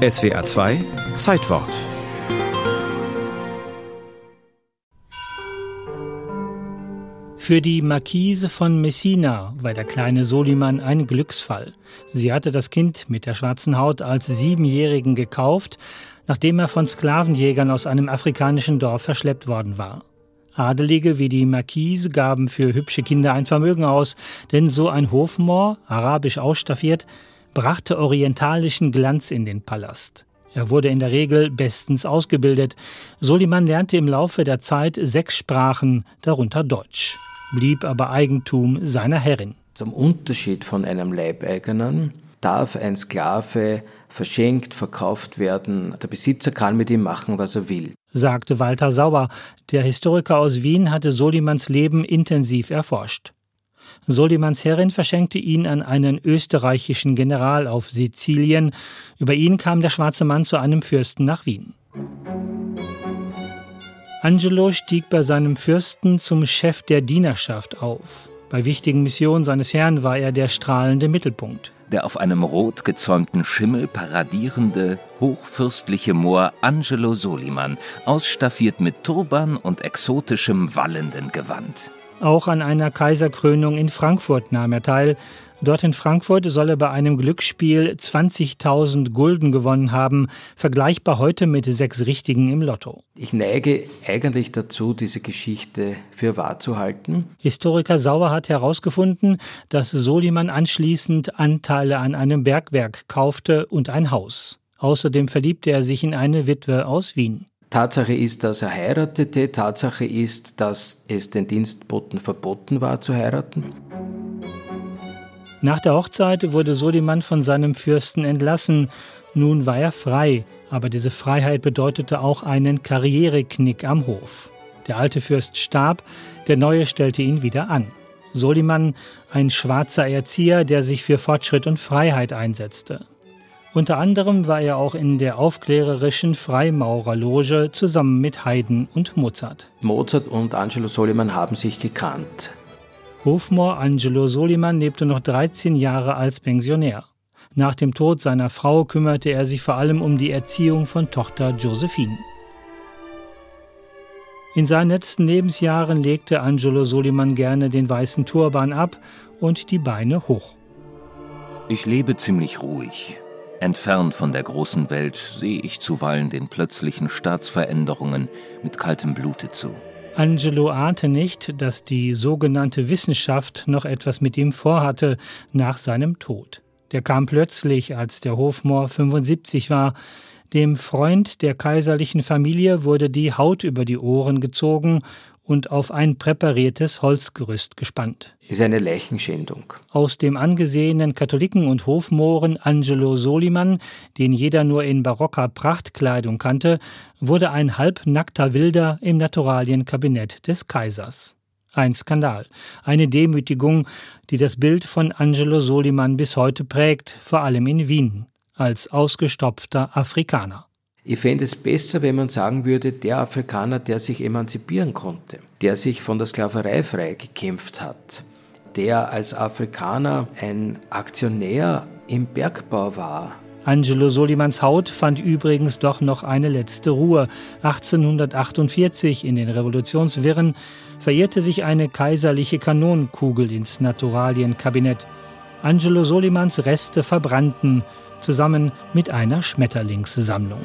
SWA 2 Zeitwort Für die Marquise von Messina war der kleine Soliman ein Glücksfall. Sie hatte das Kind mit der schwarzen Haut als Siebenjährigen gekauft, nachdem er von Sklavenjägern aus einem afrikanischen Dorf verschleppt worden war. Adelige wie die Marquise gaben für hübsche Kinder ein Vermögen aus, denn so ein Hofmoor, arabisch ausstaffiert, brachte orientalischen Glanz in den Palast. Er wurde in der Regel bestens ausgebildet. Soliman lernte im Laufe der Zeit sechs Sprachen, darunter Deutsch blieb aber Eigentum seiner Herrin. Zum Unterschied von einem Leibeigenen darf ein Sklave verschenkt, verkauft werden. Der Besitzer kann mit ihm machen, was er will. Sagte Walter Sauer. Der Historiker aus Wien hatte Solimans Leben intensiv erforscht. Solimans Herrin verschenkte ihn an einen österreichischen General auf Sizilien. Über ihn kam der schwarze Mann zu einem Fürsten nach Wien. Angelo stieg bei seinem Fürsten zum Chef der Dienerschaft auf. Bei wichtigen Missionen seines Herrn war er der strahlende Mittelpunkt. Der auf einem rot gezäumten Schimmel paradierende, hochfürstliche Moor Angelo Soliman, ausstaffiert mit Turban und exotischem wallenden Gewand. Auch an einer Kaiserkrönung in Frankfurt nahm er teil, Dort in Frankfurt soll er bei einem Glücksspiel 20.000 Gulden gewonnen haben, vergleichbar heute mit sechs Richtigen im Lotto. Ich neige eigentlich dazu, diese Geschichte für wahr zu halten. Historiker Sauer hat herausgefunden, dass Soliman anschließend Anteile an einem Bergwerk kaufte und ein Haus. Außerdem verliebte er sich in eine Witwe aus Wien. Tatsache ist, dass er heiratete. Tatsache ist, dass es den Dienstboten verboten war zu heiraten. Nach der Hochzeit wurde Soliman von seinem Fürsten entlassen. Nun war er frei, aber diese Freiheit bedeutete auch einen Karriereknick am Hof. Der alte Fürst starb, der neue stellte ihn wieder an. Soliman, ein schwarzer Erzieher, der sich für Fortschritt und Freiheit einsetzte. Unter anderem war er auch in der aufklärerischen Freimaurerloge zusammen mit Haydn und Mozart. Mozart und Angelo Soliman haben sich gekannt. Hofmoor Angelo Soliman lebte noch 13 Jahre als Pensionär. Nach dem Tod seiner Frau kümmerte er sich vor allem um die Erziehung von Tochter Josephine. In seinen letzten Lebensjahren legte Angelo Soliman gerne den weißen Turban ab und die Beine hoch. Ich lebe ziemlich ruhig. Entfernt von der großen Welt sehe ich zuweilen den plötzlichen Staatsveränderungen mit kaltem Blute zu. Angelo ahnte nicht, dass die sogenannte Wissenschaft noch etwas mit ihm vorhatte nach seinem Tod. Der kam plötzlich, als der Hofmoor 75 war. Dem Freund der kaiserlichen Familie wurde die Haut über die Ohren gezogen und auf ein präpariertes Holzgerüst gespannt. Ist eine Leichenschändung. Aus dem angesehenen Katholiken und Hofmohren Angelo Soliman, den jeder nur in barocker Prachtkleidung kannte, wurde ein halbnackter Wilder im Naturalienkabinett des Kaisers. Ein Skandal, eine Demütigung, die das Bild von Angelo Soliman bis heute prägt, vor allem in Wien, als ausgestopfter Afrikaner. Ich fände es besser, wenn man sagen würde, der Afrikaner, der sich emanzipieren konnte, der sich von der Sklaverei freigekämpft hat, der als Afrikaner ein Aktionär im Bergbau war. Angelo Solimans Haut fand übrigens doch noch eine letzte Ruhe. 1848 in den Revolutionswirren verirrte sich eine kaiserliche Kanonenkugel ins Naturalienkabinett. Angelo Solimans Reste verbrannten, zusammen mit einer Schmetterlingssammlung.